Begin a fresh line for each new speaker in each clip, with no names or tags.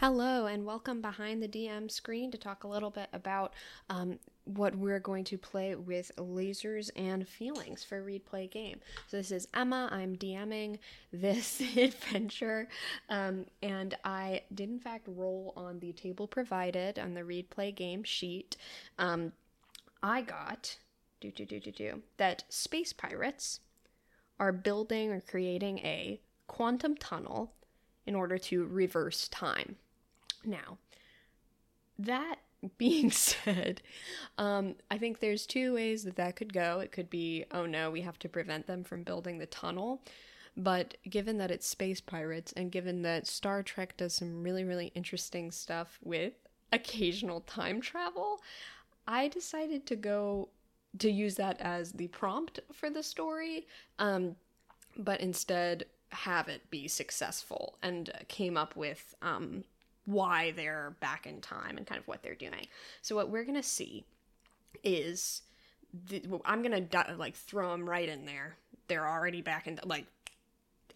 Hello, and welcome behind the DM screen to talk a little bit about um, what we're going to play with lasers and feelings for Read Play Game. So, this is Emma. I'm DMing this adventure, um, and I did, in fact, roll on the table provided on the Read Play Game sheet. Um, I got do, do, do, do, do, that space pirates are building or creating a quantum tunnel in order to reverse time. Now, that being said, um, I think there's two ways that that could go. It could be, oh no, we have to prevent them from building the tunnel. But given that it's space pirates and given that Star Trek does some really, really interesting stuff with occasional time travel, I decided to go to use that as the prompt for the story, um, but instead have it be successful and came up with um, why they're back in time and kind of what they're doing. So what we're gonna see is the, I'm gonna like throw them right in there. They're already back in like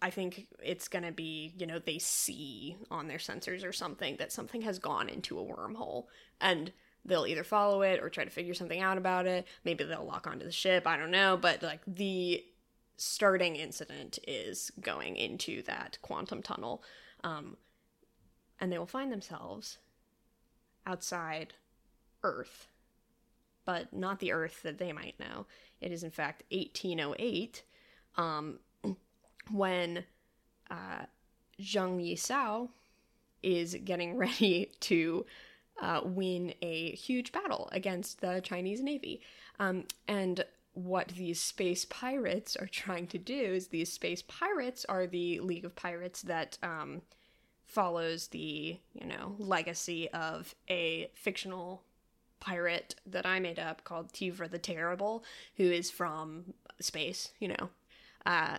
I think it's gonna be you know they see on their sensors or something that something has gone into a wormhole and they'll either follow it or try to figure something out about it. Maybe they'll lock onto the ship. I don't know, but like the starting incident is going into that quantum tunnel. Um, and they will find themselves outside Earth, but not the Earth that they might know. It is, in fact, 1808 um, when uh, Zheng Yisao is getting ready to uh, win a huge battle against the Chinese Navy. Um, and what these space pirates are trying to do is these space pirates are the League of Pirates that um, follows the, you know, legacy of a fictional pirate that I made up called Tivra the Terrible, who is from space, you know. Uh,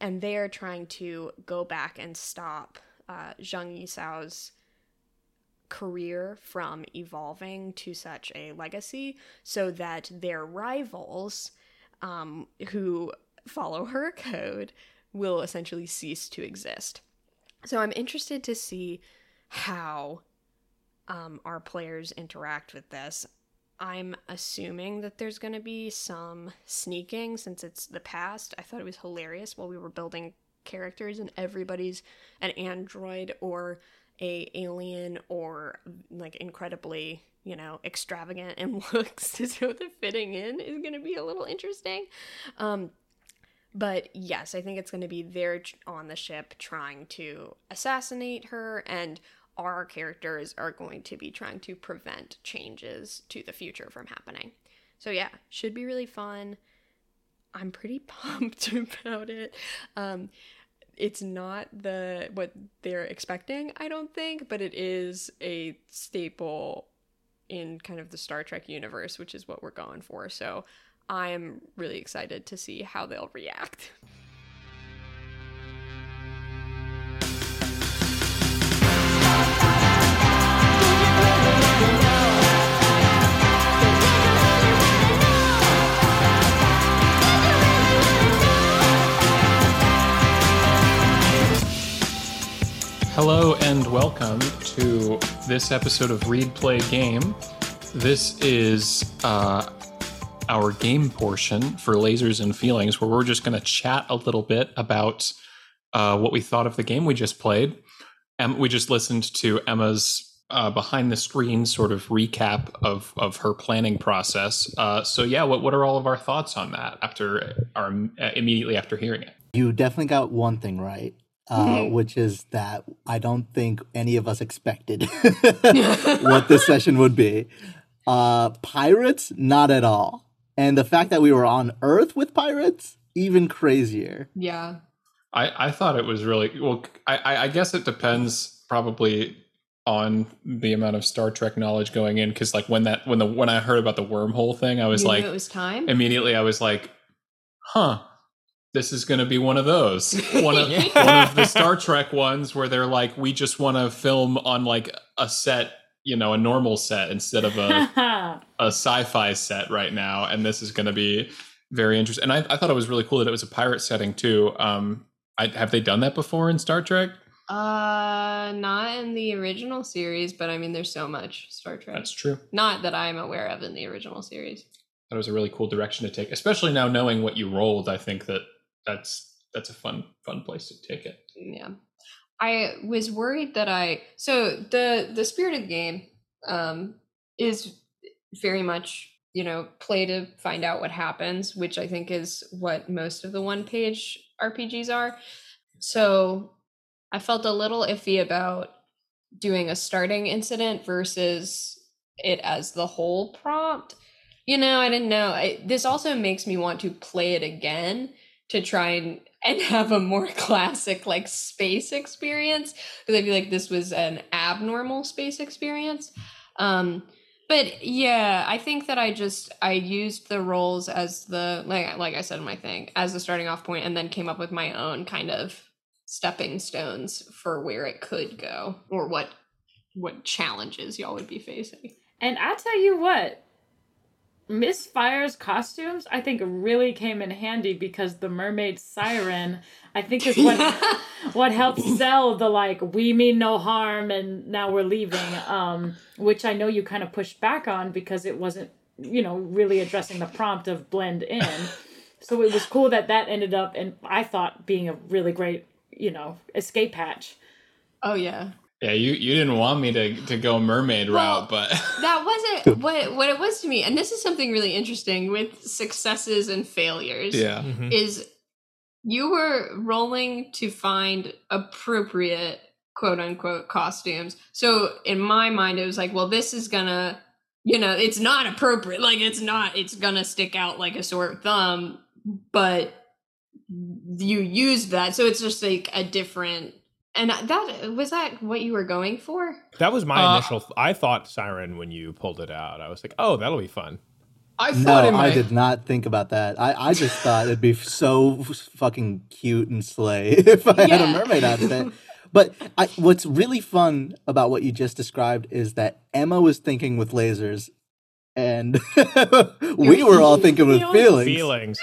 and they're trying to go back and stop uh, Zheng Yisao's career from evolving to such a legacy so that their rivals um, who follow her code will essentially cease to exist. So I'm interested to see how um, our players interact with this. I'm assuming that there's going to be some sneaking since it's the past. I thought it was hilarious while we were building characters and everybody's an android or a alien or like incredibly you know extravagant and looks so the fitting in is going to be a little interesting um but yes, I think it's going to be there on the ship trying to assassinate her, and our characters are going to be trying to prevent changes to the future from happening. So, yeah, should be really fun. I'm pretty pumped about it. Um, it's not the what they're expecting, I don't think, but it is a staple in kind of the Star Trek universe, which is what we're going for. So I'm really excited to see how they'll react.
Hello and welcome to this episode of Read Play Game. This is uh, our game portion for Lasers and Feelings, where we're just going to chat a little bit about uh, what we thought of the game we just played. And we just listened to Emma's uh, behind the screen sort of recap of of her planning process. Uh, so yeah, what what are all of our thoughts on that after our uh, immediately after hearing it?
You definitely got one thing right. Uh, mm-hmm. which is that I don't think any of us expected what this session would be. Uh, pirates, not at all. And the fact that we were on Earth with pirates, even crazier.
Yeah.
I, I thought it was really well. I, I guess it depends probably on the amount of Star Trek knowledge going in because like when that when the when I heard about the wormhole thing, I was
you
like,
it was time.
Immediately, I was like, huh. This is going to be one of those, one of one of the Star Trek ones where they're like, we just want to film on like a set you know a normal set instead of a a sci-fi set right now and this is going to be very interesting and I, I, thought it was really cool that it was a pirate setting too um I, have they done that before in star trek
Uh, not in the original series, but I mean, there's so much Star Trek.
That's true.
Not that I'm aware of in the original series.
That was a really cool direction to take, especially now knowing what you rolled. I think that that's that's a fun fun place to take it.
Yeah, I was worried that I so the the spirit of the game um is very much you know play to find out what happens, which I think is what most of the one page RPGs are. So I felt a little iffy about doing a starting incident versus it as the whole prompt. You know, I didn't know. I, this also makes me want to play it again to try and and have a more classic like space experience because I feel like this was an abnormal space experience. Um, but yeah, I think that I just I used the roles as the like like I said in my thing as the starting off point, and then came up with my own kind of stepping stones for where it could go or what what challenges y'all would be facing.
And I tell you what, Miss Fire's costumes I think really came in handy because the mermaid siren I think is what what helps sell the like we mean no harm and now we're leaving um which I know you kind of pushed back on because it wasn't you know really addressing the prompt of blend in. So it was cool that that ended up and I thought being a really great you know escape hatch.
Oh yeah.
Yeah, you, you didn't want me to, to go mermaid
Well,
route, but
That wasn't what what it was to me. And this is something really interesting with successes and failures.
yeah.
Mhm.
Is you were rolling to find appropriate quote unquote costumes. So in my mind it was like, well, this is gonna you know, it's not appropriate. Like it's not it's gonna stick out like a sore thumb, but you used that. So it's just like a different and that was that what you were going for?
That was my
Uh,
initial. I thought siren when you pulled it out. I was like, oh, that'll be fun.
I thought in my
I did not think about that. I, I just thought it'd be so fucking cute and slay if I had a mermaid outfit. But I, what's really fun about what you just described is that Emma was thinking with lasers, and we were all thinking with feelings.
Feelings.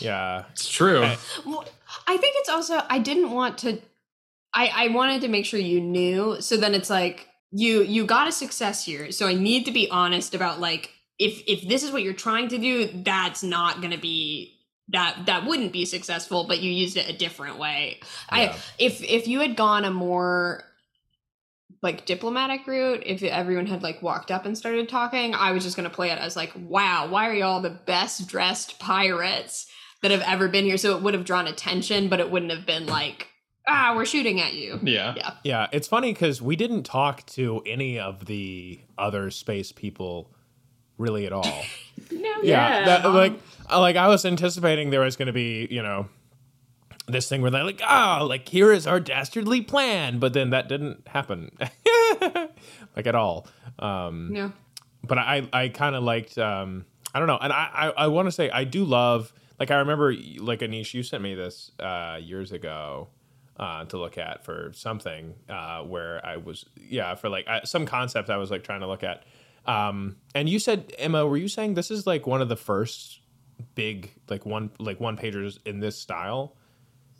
Yeah.
It's true.
I-
Well, I think it's also I didn't want to I I wanted to make sure you knew so then it's like you you got a success here so I need to be honest about like if if this is what you're trying to do that's not going to be that that wouldn't be successful but you used it a different way.
Yeah.
I if if you had gone a more like diplomatic route if everyone had like walked up and started talking i was just going to play it as like wow why are y'all the best dressed pirates that have ever been here so it would have drawn attention but it wouldn't have been like ah we're shooting at you
yeah.
yeah
Yeah, it's funny because we didn't talk to any of the other space people really at all.
no
yeah,
Yeah.
that- like like I was anticipating there was going to be you know this thing where they're like ah like here is our dastardly plan, but then that didn't happen like at all. Um,
no
but I I kind of liked um I don't know, and I I, I want to say I do love like I remember like Anish you sent me this uh years ago uh to look at for something uh where I was yeah for like I, some concept I was like trying to look at um and you said Emma were you saying this is like one of the first big like one like one pagers in this style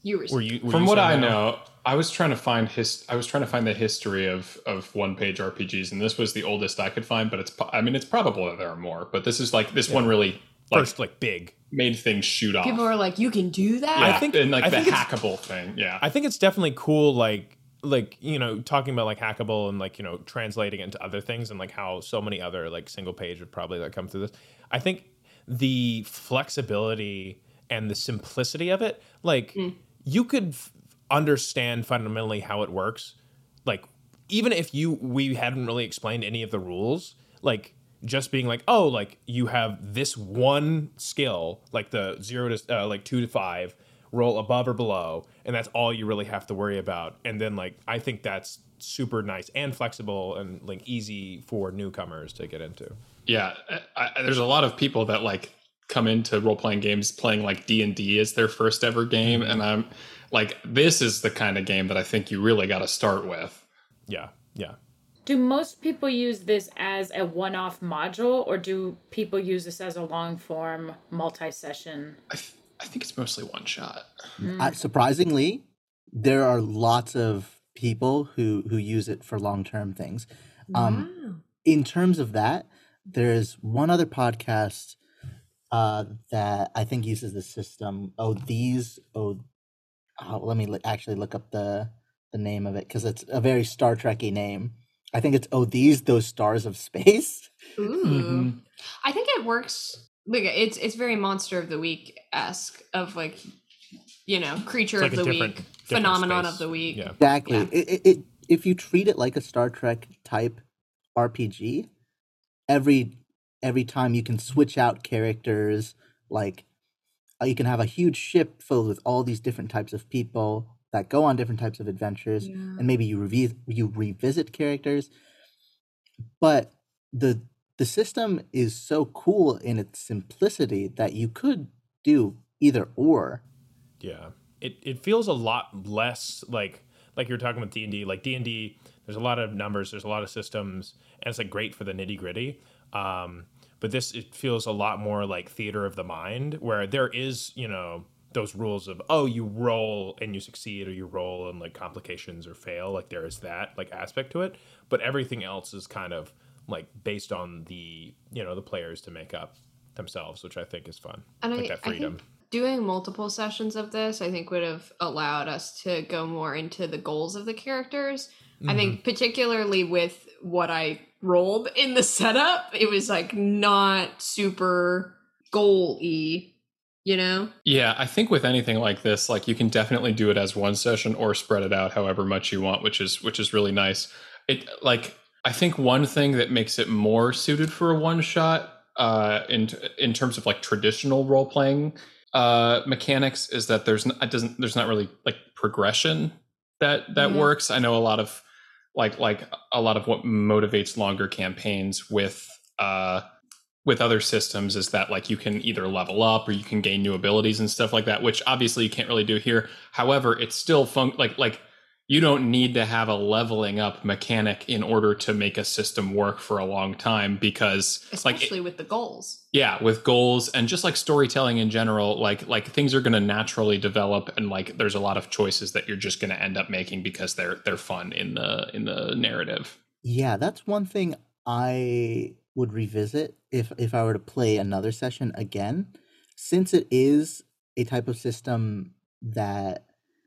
you were
were you were
From
you
what
saying
I
that?
know, I was trying to find his. I was trying to find the history of of one page RPGs, and this was the oldest I could find. But it's. I mean, it's probable that there are more. But this is like this one really like
first like big
made things shoot off.
people were like you can do that
yeah,
I think-
and like
I
the
think
hackable thing. Yeah,
I think it's definitely cool, like like you know talking about like hackable and like you know translating it into other things and like how so many other like single page would probably like come through this. I think the flexibility and the simplicity of it, like hmm. you could f- understand fundamentally how it works, like even if you we hadn't really explained any of the rules, like just being like, oh, like you have this one skill, like the zero to uh, like two to five, roll above or below, and that's all you really have to worry about. And then like I think that's super nice and flexible and like easy for newcomers to get into.
yeah. I, I, there's a lot of people that like come into role playing games playing like D and D as their first ever game,
Mm-hmm.
and I'm like, this is the kind of game that I think you really got to start with.
Yeah, yeah.
Do most people use this as a one-off module, or do people use this as a long-form multi-session?
I, th- I think it's mostly one shot.
I, surprisingly, there are lots of people who who use it for long term things. Um,
wow.
in terms of that, there's one other podcast uh, that I think uses the system. Oh, these. Oh, oh let me li- actually look up the the name of it because it's a very Star Trekky name. I think it's oh these those stars of space.
Ooh.
Mhm.
I think it works. Like it's it's very monster of the week esque of like, you know, creature
like
of the
different-
week,
different
phenomenon
space.
of the week.
Yeah.
Exactly.
Yeah.
It, it, it if you treat it like a Star Trek type RPG, every every time you can switch out characters, like uh, you can have a huge ship filled with all these different types of people that go on different types of adventures,
Yeah.
and maybe you you revisit characters. But the the system is so cool in its simplicity that you could do either or.
Yeah. It it feels a lot less like like you're talking about D and D. Like D and D, there's a lot of numbers, there's a lot of systems, and it's like great for the nitty gritty. Um, but this it feels a lot more like theater of the mind, where there is you know those rules of oh you roll and you succeed or you roll and like complications or fail. Like there is that like aspect to it, but everything else is kind of like based on the you know the players to make up themselves, which I think is fun.
And
like
I,
that
I
freedom.
doing multiple sessions of this, I think would have allowed us to go more into the goals of the characters. I
Mm-hmm.
think particularly with what I rolled in the setup, it was like not super goal y, you know?
Yeah, I think with anything like this, like you can definitely do it as one session or spread it out however much you want, which is which is really nice. It like I think one thing that makes it more suited for a one shot uh in in terms of like traditional role playing uh mechanics is that there's not, it doesn't there's not really like progression that that
Mhm.
works. I know a lot of like like a lot of what motivates longer campaigns with uh with other systems is that like you can either level up or you can gain new abilities and stuff like that which obviously you can't really do here however it's still fun like like you don't need to have a leveling up mechanic in order to make a system work for a long time because like
Especially with the goals.
yeah with goals and just like storytelling in general like like things are going to naturally develop and like there's a lot of choices that you're just going to end up making because they're they're fun in the in the narrative
Yeah, that's one thing I would revisit if if I were to play another session again, since it is a type of system that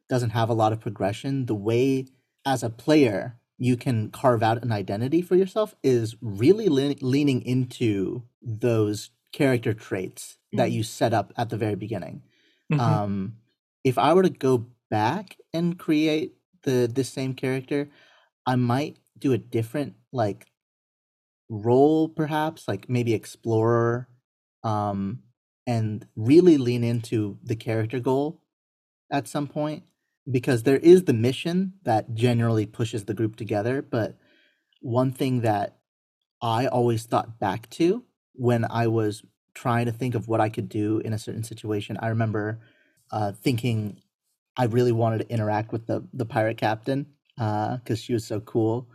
doesn't have a lot of progression, the way as a player you can carve out an identity for yourself is really le- leaning into those character traits that
Mhm.
you set up at the very beginning.
Mhm.
Um, if I were to go back and create the this same character, I might do a different like role, perhaps like maybe explorer, um, and really lean into the character goal at some point because there is the mission that generally pushes the group together. But one thing that I always thought back to when I was trying to think of what I could do in a certain situation, I remember uh, thinking I really wanted to interact with the the pirate captain because she was so cool,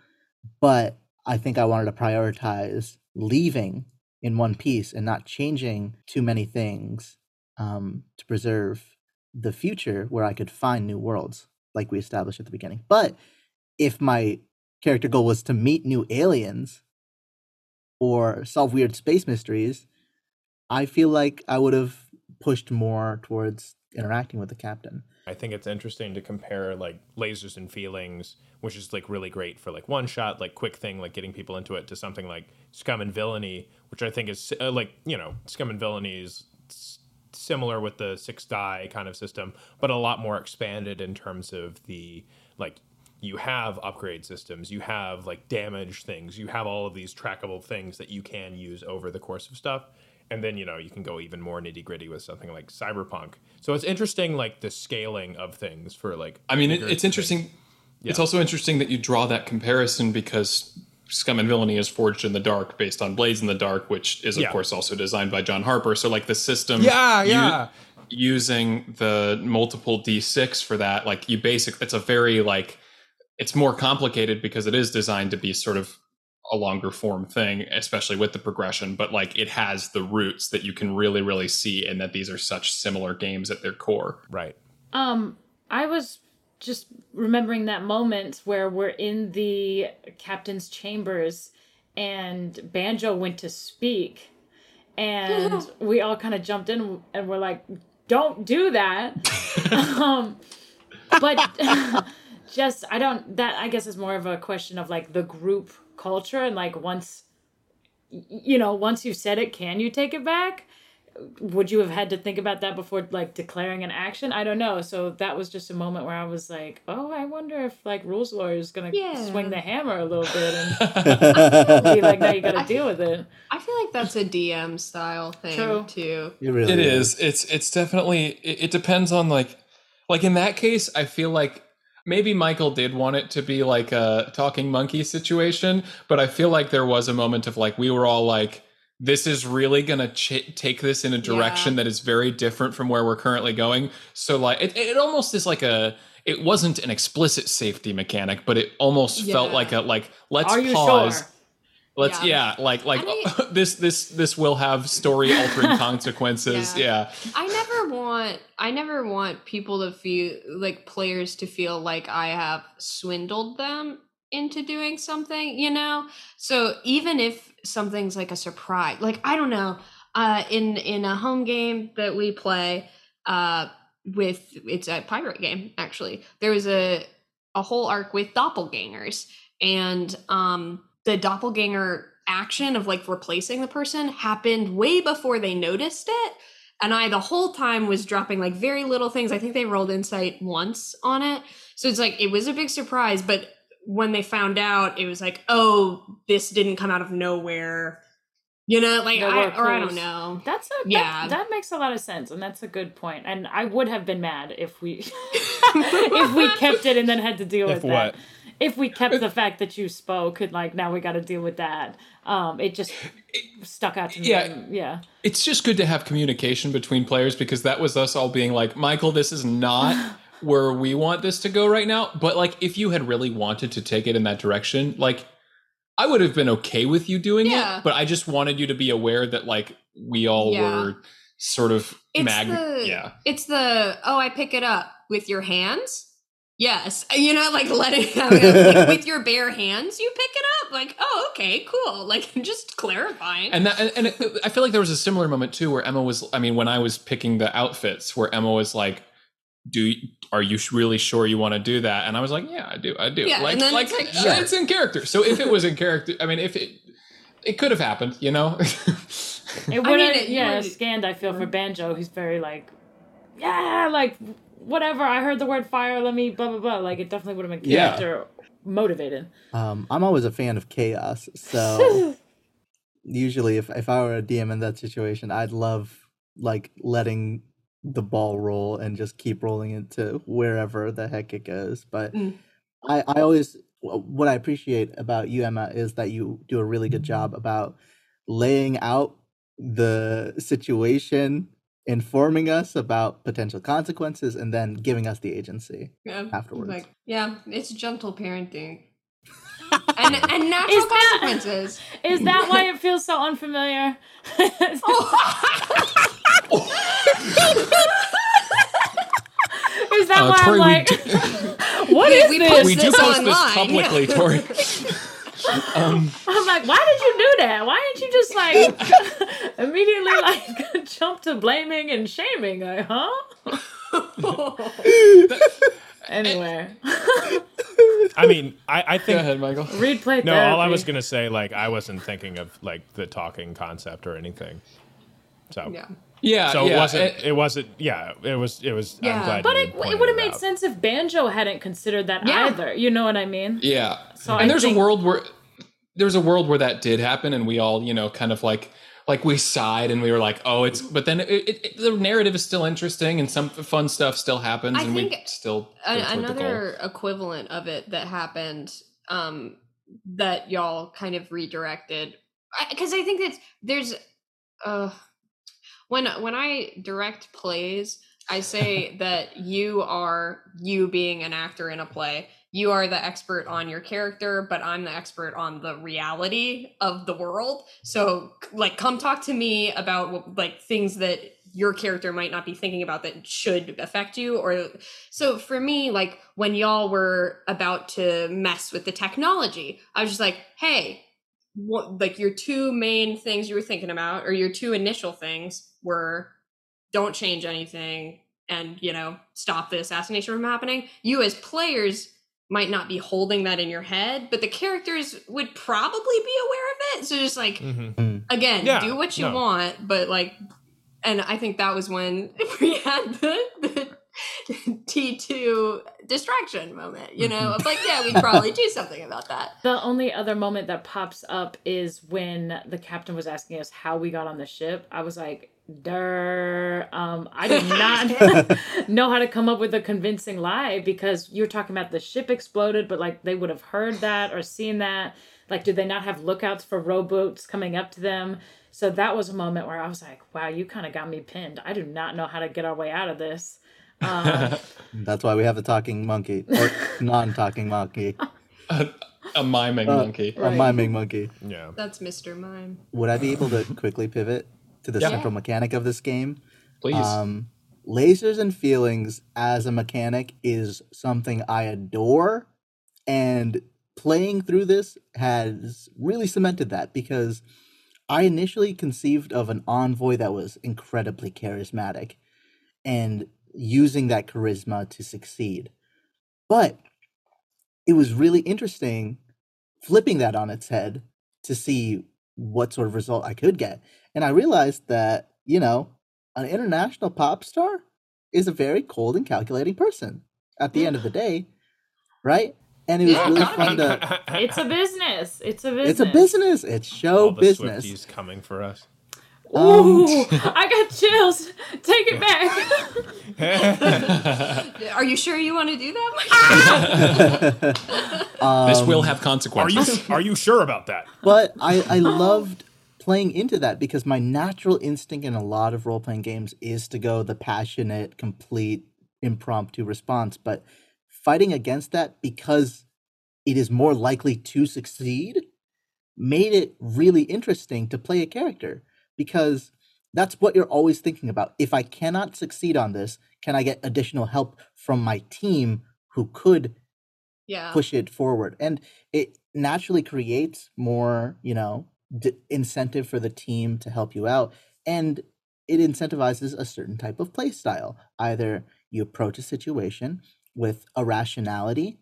but I think I wanted to prioritize leaving in one piece and not changing too many things um, to preserve the future where I could find new worlds like we established at the beginning. But if my character goal was to meet new aliens or solve weird space mysteries, I feel like I would have pushed more towards interacting with the captain.
I think it's interesting to compare like lasers and feelings, which is like really great for like one shot, like quick thing, like getting people into it, to something like Scum and Villainy, which I think is uh, like you know Scum and Villainy is similar with the six die kind of system, but a lot more expanded in terms of the like you have upgrade systems, you have like damage things, you have all of these trackable things that you can use over the course of stuff. And then, you know, you can go even more nitty gritty with something like Cyberpunk. So it's interesting, like the scaling of things for like.
I mean, it, it's interesting. It's also interesting that you draw that comparison because Scum and Villainy is forged in the dark based on Blades in the Dark, which is of
Yeah.
course also designed by John Harper. So like the system,
Yeah,
u-
yeah.
using the multiple d6 for that, like you basic, it's a very like it's more complicated because it is designed to be sort of a longer form thing, especially with the progression. But like it has the roots that you can really really see, and that these are such similar games at their core.
Right.
Um, I was just remembering that moment where we're in the captain's chambers and Banjo went to speak and we all kind of jumped in and we're like don't do that um but just i don't that i guess is more of a question of like the group culture and like once you know once you said it can you take it back would you have had to think about that before like declaring an action i don't know so that was just a moment where i was like oh i wonder if like rules lawyer is gonna
Yeah.
swing the hammer a little bit and be like now you gotta deal with it
I feel like that's a DM style thing
True.
too.
It really
It is. It's it's definitely it, it depends on like like in that case, I feel like maybe Michael did want it to be like a talking monkey situation, but I feel like there was a moment of like we were all like this is really going to ch- take this in a direction that is very different from where we're currently going. So like it it almost is like a it wasn't an explicit safety mechanic, but it almost felt like a like let's pause.
sure
Let's
Yeah.
yeah, like like
I
this this this will have story altering consequences.
Yeah.
Yeah.
I never want I never want people to feel like players to feel like I have swindled them into doing something, you know? So even if something's like a surprise, like I don't know, uh in in a home game that we play uh with it's a pirate game actually. There was a a whole arc with doppelgangers and um the doppelganger action of like replacing the person happened way before they noticed it and I the whole time was dropping like very little things. I think they rolled insight once on it. So it's like it was a big surprise, but when they found out, it was like, oh, this didn't come out of nowhere. You know, like
There
I or I don't know.
That's a
Yeah.
yeah. That, makes a lot of sense, and that's a good point. And I would have been mad if we if we kept it and then had to deal
If
with
what?
that. If we kept the fact that you spoke, and like now we got to deal with that. Um, it just it, stuck out to me.
Yeah.
and- yeah.
It's just good to have communication between players because that was us all being like, Michael, this is not where we want this to go right now. But like, if you had really wanted to take it in that direction, like, I would have been okay with you doing
Yeah.
it. But I just wanted you to be aware that like we all
Yeah.
were sort of
It's
mag.
the
yeah.
it's the oh I pick it up with your hands. Yes, you know, like let it like, with your bare hands. You pick it up, like oh okay, cool. Like just clarifying.
And that, and, and it, I feel like there was a similar moment too where Emma was. I mean, when I was picking the outfits, where Emma was like, "Do you- are you really sure you want to do that?" And I was like, "Yeah, I do. I do."
Yeah,
like,
and then
like,
it's like,
uh,
sure.
it's in character. So if it was in character, I mean, if it it could have happened, you know.
It would
mean,
have,
it
yeah,
would-
scanned. I feel for Banjo, who's very like, yeah, like whatever. I heard the word fire. Let me blah blah blah. Like it definitely would have been
Yeah.
character motivated.
Um, I'm always a fan of chaos, so usually if if I were a DM in that situation, I'd love like letting the ball roll and just keep rolling it to wherever the heck it goes. But
Mm.
I I always what I appreciate about you Emma is that you do a really good job about laying out the situation, informing us about potential consequences, and then giving us the agency.
Yeah,
afterwards.
Like, yeah, it's gentle parenting. and and natural
Is
consequences.
Is that why it feels so unfamiliar? Is that
Uh,
why
Tori,
I'm
we
like,
do-
what is
we
this?
post
we do
this
post this publicly. Tori. Um,
I'm like, why did you do that? Why didn't you just like immediately like jump to blaming and shaming? Like, huh? anyway,
I mean, I, I
go
think
ahead, Michael.
read play
no. All I was gonna say, like, I wasn't thinking of like the talking concept or anything. So
yeah.
Yeah.
so
yeah,
it wasn't.
it-
It, wasn't. Yeah, it was. It was.
Yeah.
I'm glad.
But it, it would have made
out.
sense if Banjo hadn't considered that
Yeah.
either. You know what I mean?
Yeah.
So
and
I
there's
think-
a world where there's a world where that did happen, and we all, you know, kind of like like we sighed and we were like, oh, it's. But then it, it, it- the narrative is still interesting, and some fun stuff still happens,
I
and we still
A-
go toward the goal.
another equivalent of it that happened um that y'all kind of redirected because I, think that there's uh when when I direct plays I say that you are you being an actor in a play you are the expert on your character but I'm the expert on the reality of the world. So like come talk to me about like things that your character might not be thinking about that should affect you or so for me like when y'all were about to mess with the technology i was just like hey what like your two main things you were thinking about or your two initial things were don't change anything and you know stop the assassination from happening you as players might not be holding that in your head but the characters would probably be aware of it so just like
Mhm.
again
Yeah,
do what you
no.
want but like and i think that was when we had the, the t2 distraction moment you know of like yeah we'd probably do something about that
The only other moment that pops up is when the captain was asking us how we got on the ship. I was like, "Durr, um, I did not know how to come up with a convincing lie because you were talking about the ship exploded, but like they would have heard that or seen that. Like, did they not have lookouts for rowboats coming up to them? So that was a moment where I was like, "Wow, you kind of got me pinned. I do not know how to get our way out of this." Um,
That's why we have a talking monkey or non-talking monkey,
a, a miming
Uh,
monkey.
a miming monkey.
Yeah.
that's mr mime
Would I be able to quickly pivot to the
Yeah.
central mechanic of this game?
Please.
Um, lasers and feelings as a mechanic is something I adore, and playing through this has really cemented that because I initially conceived of an envoy that was incredibly charismatic and using that charisma to succeed. But it was really interesting flipping that on its head to see what sort of result I could get. And I realized that, you know, an international pop star is a very cold and calculating person at the end of the day, right? And it was
Yeah,
really fun to.
it's a business. It's a business.
It's a business. It's show
All the
business.
Swifties coming for us.
Um,
Ooh, I got chills. Take it back.
are you sure you want to do that Mike?
this will
Um,
have
Are
consequences.
you are you sure about that?
but I, I loved playing into that because my natural instinct in a lot of role playing games is to go the passionate, complete, impromptu response. But fighting against that because it is more likely to succeed made it really interesting to play a character because that's what you're always thinking about. If I cannot succeed on this, can I get additional help from my team who could
yeah.
push it forward? And it naturally creates more you know d- incentive for the team to help you out and it incentivizes a certain type of play style. Either you approach a situation with a rationality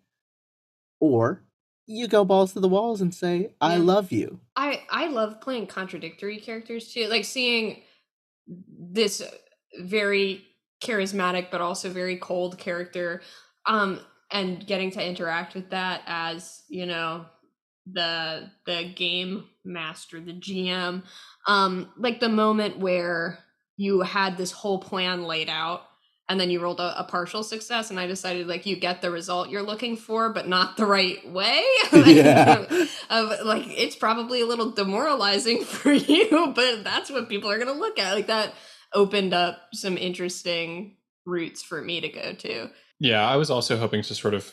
or you go balls to the walls and say i
Yeah.
love you
I I love playing contradictory characters too. Like seeing this very charismatic but also very cold character um and getting to interact with that as, you know, the the game master, the GM. Um like the moment where you had this whole plan laid out and then you rolled a, a partial success and i decided like you get the result you're looking for but not the right way? Like,
Yeah.
of like it's probably a little demoralizing for you but that's what people are going to look at. Like that opened up some interesting routes for me to go to.
Yeah, I was also hoping to sort of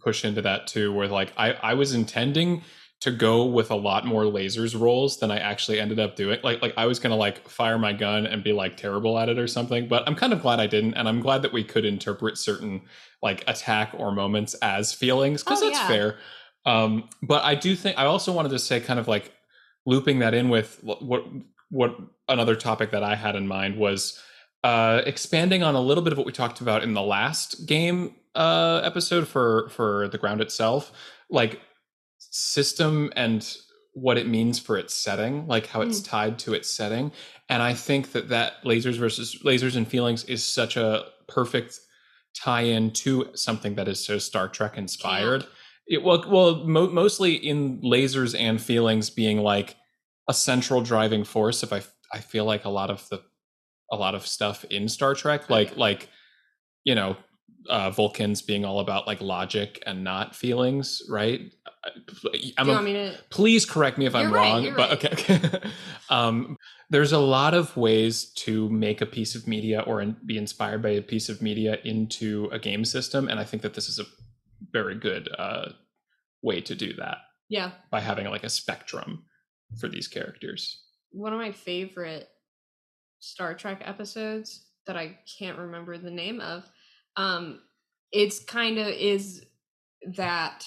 push into that too, where like I, I was intending to go with a lot more lasers rolls than I actually ended up doing. Like like I was gonna like fire my gun and be like terrible at it or something, but I'm kind of glad I didn't, and I'm glad that we could interpret certain like attack or moments as feelings because
Oh,
that's
yeah.
fair. Um, but I do think I also wanted to say kind of like looping that in with what what another topic that I had in mind was uh, expanding on a little bit of what we talked about in the last game uh, episode for for the ground itself, like system and what it means for its setting, like how it's mm. tied to its setting. And I think that that lasers versus lasers and feelings is such a perfect tie-in to something that is so Star Trek inspired. It, well, well, mo- mostly in lasers and feelings being like a central driving force. If I, I feel like a lot of the, a lot of stuff in Star Trek, like like, you know, uh, Vulcans being all about like logic and not feelings, right? I'm
do you
a-
to
please correct me if I'm
right,
wrong
you're
but
right.
okay, okay. um there's a lot of ways to make a piece of media or in, be inspired by a piece of media into a game system and i think that this is a very good uh way to do that
yeah
by having like a spectrum for these characters
one of my favorite Star Trek episodes that I can't remember the name of. Um, it's kind of is that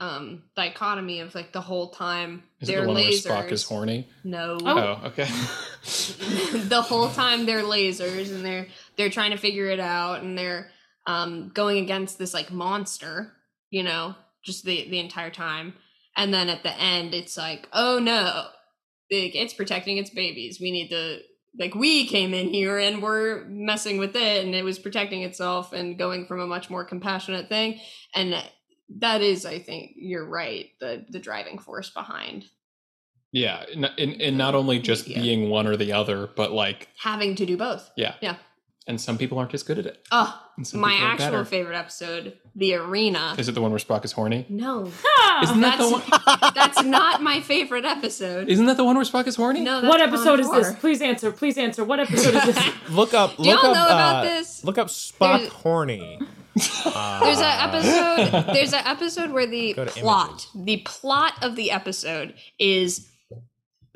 um dichotomy of like the whole time
Is
they're
the one
lasers.
where Spock is horny?
no,
Oh, okay.
the whole time they're lasers and they're they're trying to figure it out and they're um going against this like monster, you know, just the the entire time. And then at the end it's like, "Oh no. Like, it's protecting its babies. We need to like we came in here and we're messing with it and it was protecting itself and going from a much more compassionate thing and that is i think you're right the the driving force behind
yeah, and, and, and not only just
Yeah.
being one or the other, but like,
having to do both
yeah.
Yeah.
And some people aren't as good at it.
oh my actual
better.
favorite episode the arena
Is it the one where Spock is horny?
no
Isn't that the
that's
one?
that's not my favorite episode
Isn't that the one where Spock is horny?
no that's
what episode is this? Please answer. Please answer. What episode is this?
Look up.
Do y'all
look up.
know about
uh,
this?
Look up Spock
There's-
horny. Uh,
There's an episode. There's an episode where the
Go to
plot, the plot of the episode is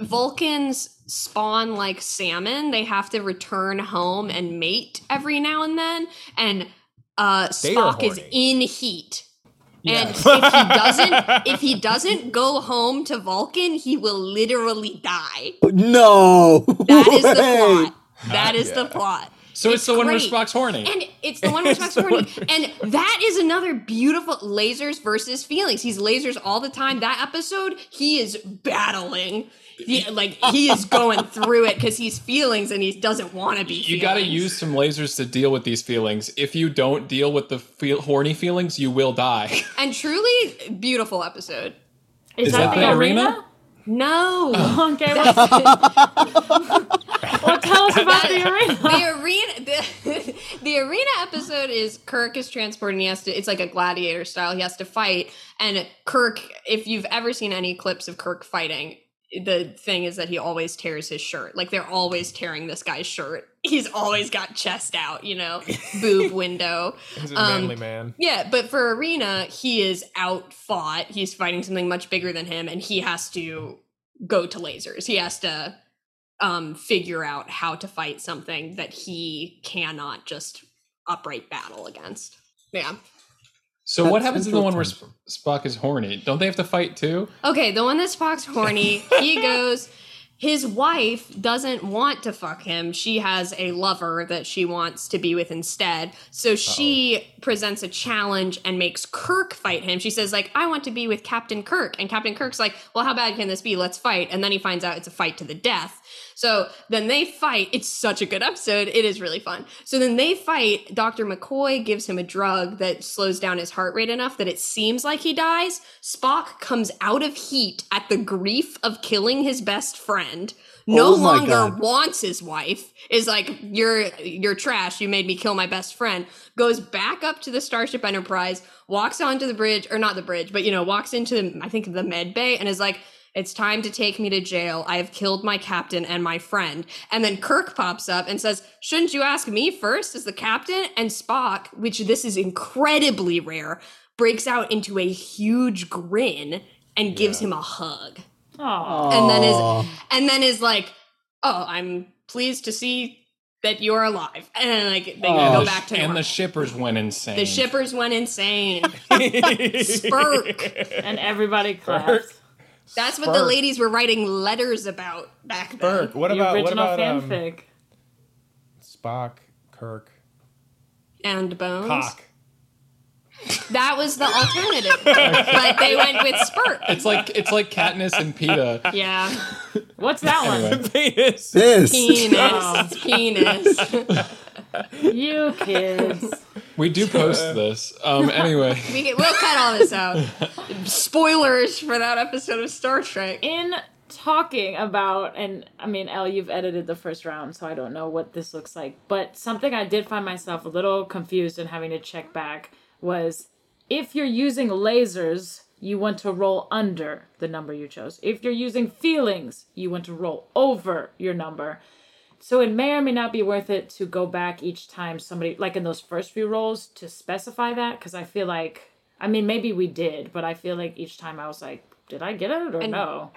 Vulcans spawn like salmon. They have to return home and mate every now and then, and uh, Spock is in heat. And if he doesn't, if he doesn't go home to Vulcan, he will literally die.
No.
That is the plot. That is the plot.
So it's,
It's
the one where
great.
Spock's horny.
And it's the one with Spock's horny. And that is another beautiful lasers versus feelings. He's lasers all the time. That episode, he is battling. He, like he is going through it because he's feelings and he doesn't want to be.
you got to use some lasers to deal with these feelings. If you don't deal with the feel- horny feelings, you will die.
and truly beautiful episode.
Is,
Is
that,
that
the
the
arena?
arena?
No, oh.
Okay. Well, well, tell us about the arena.
the arena the, the arena episode is Kirk is transported and he has to it's like a gladiator style he has to fight and Kirk if you've ever seen any clips of Kirk fighting the thing is that he always tears his shirt like they're always tearing this guy's shirt he's always got chest out you know boob window
He's a
Um,
manly man.
yeah, but for Arena, he is outfought. He's fighting something much bigger than him, and he has to go to lasers. He has to um, figure out how to fight something that he cannot just upright battle against. Yeah.
So what happens in the one where. Sp- Spock is horny? Don't they have to fight too?
Okay, the one that Spock's horny, he goes. His wife doesn't want to fuck him. She has a lover that she wants to be with instead. So she presents a challenge and makes Kirk fight him. She says, like, I want to be with Captain Kirk. And Captain Kirk's like, well, how bad can this be? Let's fight. And then he finds out it's a fight to the death. So then they fight. It's such a good episode. It is really fun. So then they fight. Dr. McCoy gives him a drug that slows down his heart rate enough that it seems like he dies. Spock comes out of heat at the grief of killing his best friend. No
Oh
longer
God.
wants his wife. Is like you're you're trash. You made me kill my best friend. Goes back up to the Starship Enterprise. Walks onto the bridge, or not the bridge, but you know, walks into the, I think the med bay, and is like, it's time to take me to jail. I have killed my captain and my friend. And then Kirk pops up and says, Shouldn't you ask me first as the captain? And Spock, which this is incredibly rare, breaks out into a huge grin and gives him a hug.
Aw.
And then is and then is like, Oh, I'm pleased to see that you're alive. And then like they
Oh,
go back to
and
normal.
the shippers went insane.
the shippers went insane. Spurk.
and everybody clapped.
That's what the ladies were writing letters about back then.
Burke. What
the
about what
original
about um. Spock, Kirk,
And Bones.
Cock?
That was the alternative. but they went with Spurt.
It's like it's like Katniss and Peeta.
Yeah.
What's that
Anyway.
Penis.
This.
Penis. Penis.
one? You kids.
We do post this. Um. Anyway,
We get, we'll cut all this out. Spoilers for that episode of Star Trek.
In talking about, and I mean, Elle, you've edited the first round, so I don't know what this looks like. But something I did find myself a little confused and having to check back was if you're using lasers, you want to roll under the number you chose. If you're using feelings, you want to roll over your number. So it may or may not be worth it to go back each time somebody, like in those first few rolls, to specify that because I feel like, I mean, maybe we did, but I feel like each time I was like, did I get it or
And-
no?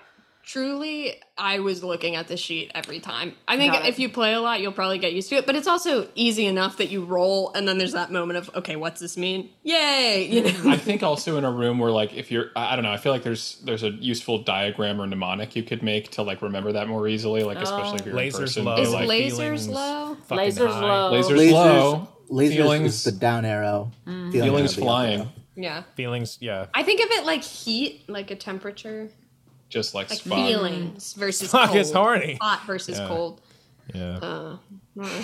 Truly, I was looking at the sheet every time. I think if you play a lot, you'll probably get used to it. But it's also easy enough that you roll, and then there's that moment of, okay, what's this mean? Yay! You know.
I think also in a room where like if you're I I don't know I feel like there's there's a useful diagram or mnemonic you could make to like remember that more easily like especially if you're in
oh.
person.
low.
Is
like,
lasers low?
Lasers
high.
low.
lasers,
Lasers,
low,
lasers
feelings
is the down arrow. Feeling
feelings
is the up
flying,
arrow.
Yeah.
Feelings, yeah.
I think of it like heat, like a temperature,
just like,
like
spot.
feelings versus
Fuck,
cold.
it's horny.
Hot versus
Yeah.
cold.
Yeah.
Uh,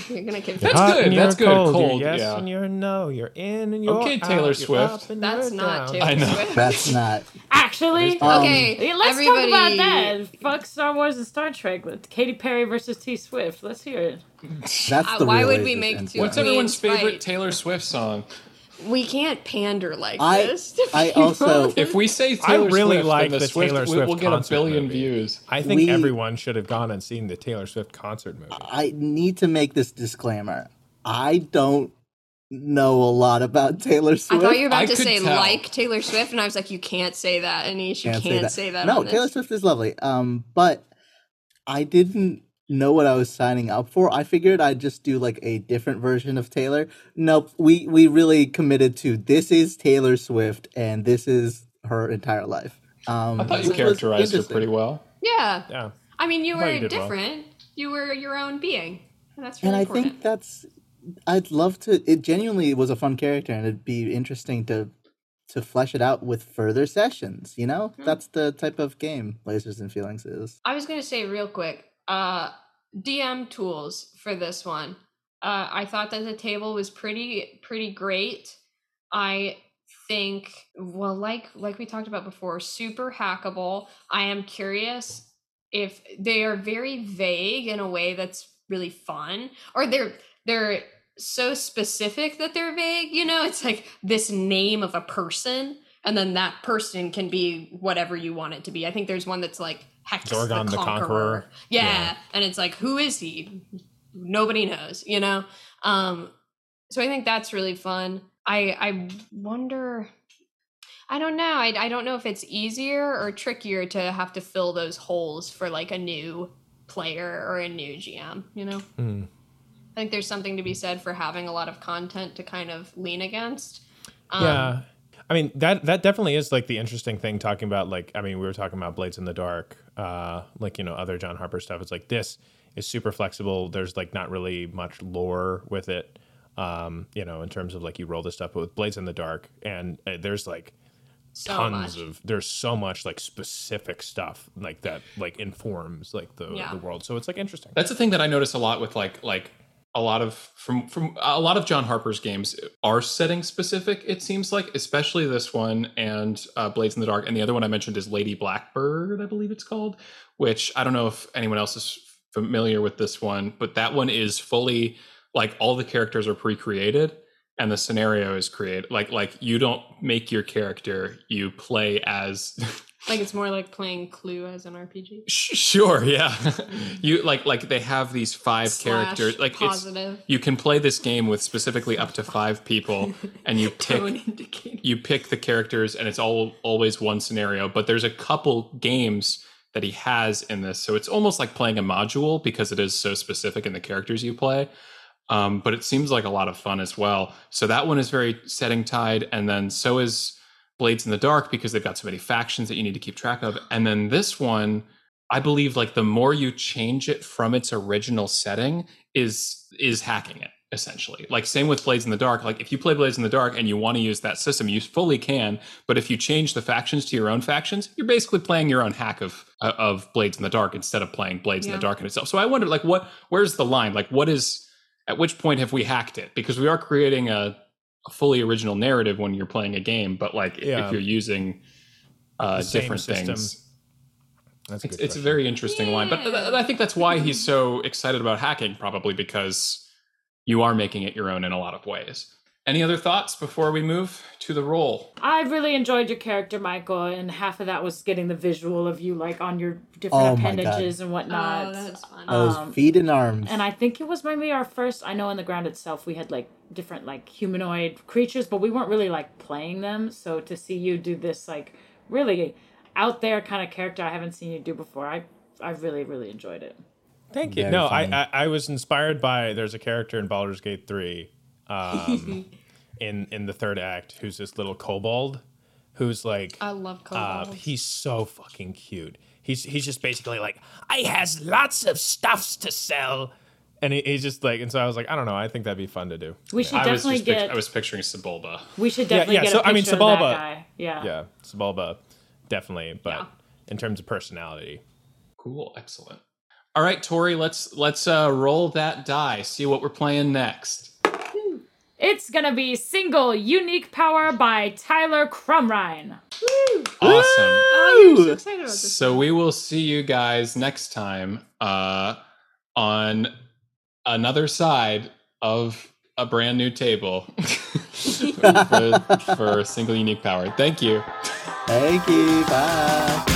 you're gonna confuse.
That's
Hot
good, that's
you're
good,
Cold.
cold,
You're yes
yeah.
and you're no. You're in and you're
Okay. Taylor
You're
Swift.
That's not
down.
Taylor
I know.
Swift.
That's not.
Actually,
Um,
okay,
Yeah, let's
everybody.
talk about that. Fuck Star Wars and Star Trek with Katy Perry versus T Swift. Let's hear it.
That's
Uh,
the
why would we make two-
What's everyone's favorite
fight.
Taylor Swift song?
We can't pander like
I-
this. to
I also-
If we say Taylor
really
Swift,
like
then the,
the
Swift,
Taylor
we- we'll get a billion
movie.
views.
I think
We-
everyone should have gone and seen the Taylor Swift concert movie.
I need to make this disclaimer. I don't know a lot about Taylor Swift.
I
Swift.
thought you were about
I
to say
tell.
like Taylor Swift, and I was like, you can't say that, Anish. You can't, say that.
No,
on
Taylor
this.
Swift is lovely. Um, but I didn't know what I was signing up for. I figured I'd just do like a different version of Taylor. Nope. We we really committed to this is Taylor Swift and this is her entire life. Um,
I thought you characterized her pretty well.
Yeah.
Yeah.
I mean, you
I
were
you did well.
different. You were your own being. And that's
And
really
I
important.
think that's I'd love to it genuinely was a fun character and it'd be interesting to to flesh it out with further sessions, you know?
Hmm.
That's the type of game Lasers and Feelings is.
I was gonna say real quick, uh, DM tools for this one. Uh, I thought that the table was pretty pretty great. I think well, like like we talked about before, super hackable. I am curious if they are very vague in a way that's really fun, or they're they're so specific that they're vague. You know, it's like this name of a person, and then that person can be whatever you want it to be. I think there's one that's like Hex
Zorgon
the,
the
Conqueror.
Conqueror.
Yeah.
Yeah.
and it's like who is he? Nobody knows. You know. Um, so I think that's really fun. I I wonder. I don't know. I, I don't know if it's easier or trickier to have to fill those holes for like a new player or a new GM. You know.
Hmm.
I think there's something to be said for having a lot of content to kind of lean against. Um,
yeah. I mean that that definitely is like the interesting thing talking about like I mean we were talking about Blades in the Dark, uh like you know other John Harper stuff. It's like this is super flexible. There's like not really much lore with it. Um, you know, in terms of like you roll this stuff, but with Blades in the Dark and uh, there's like
so
tons
much.
of there's so much like specific stuff like that like informs like the
Yeah.
the world. So it's like interesting.
That's the thing that I notice a lot with like like a lot of from from a lot of John Harper's games are setting specific. It seems like, especially this one and uh, Blades in the Dark, and the other one I mentioned is Lady Blackbird, I believe it's called. Which I don't know if anyone else is familiar with this one, but that one is fully like all the characters are pre-created and the scenario is created. Like like you don't make your character, you play as
Like it's more like playing Clue as an RPG.
Sure, yeah. you like like they have these five
Slash
characters. Like it's
positive
you can play this game with specifically up to five people, and you pick you pick the characters, and it's all always one scenario. But there's a couple games that he has in this, so it's almost like playing a module because it is so specific in the characters you play. Um, but it seems like a lot of fun as well. So that one is very setting tied, and then so is Blades in the Dark because they've got so many factions that you need to keep track of. And then this one, I believe, like the more you change it from its original setting, is is hacking it essentially. Like same with Blades in the Dark. Like if you play Blades in the Dark and you want to use that system, you fully can. But if you change the factions to your own factions, you're basically playing your own hack of uh, of Blades in the Dark instead of playing Blades in the Dark in itself. So I wonder, like, what where's the line? Like, what is at which point have we hacked it? Because we are creating a, a fully original narrative when you're playing a game, but like
Yeah.
if you're using uh, different
system.
things,
That's a
it's, it's a very interesting line. But th-
Yeah.
I think that's why he's so excited about hacking, probably because you are making it your own in a lot of ways. Any other thoughts before we move to the roll?
I really enjoyed your character, Michael, and half of that was getting the visual of you like on your different
Oh
appendages and whatnot.
Oh, that's fun.
Those
Um,
feet and arms.
and I think it was maybe our first. I know in the ground itself we had like different like humanoid creatures, but we weren't really like playing them. So to see you do this like really out there kind of character I haven't seen you do before. I I really really enjoyed it.
Thank you.
Very
no. I, I I was inspired by there's a character in Baldur's Gate three, um, in in the third act who's this little kobold, who's like
I love
uh,
kobolds.
he's so fucking cute. He's he's just basically like I has lots of stuffs to sell, and he, he's just like and so I was like I don't know I think that'd be fun to do.
We should
I was
definitely
just pict-
get.
I was picturing Sebulba.
we should
Yeah,
definitely
yeah,
get
so,
a
I mean,
picture
Sebulba-
Yeah.
Yeah, Sebulba, definitely, but
Yeah.
in terms of personality,
Cool, excellent. All right, Tori, let's let's uh, roll that die. See what we're playing next.
It's gonna be single unique power by Tyler Crumrine.
Awesome.
oh, you're so excited about this.
So we will see you guys next time uh, on another side of a brand new table for, for single unique power. Thank you.
Thank you. Bye.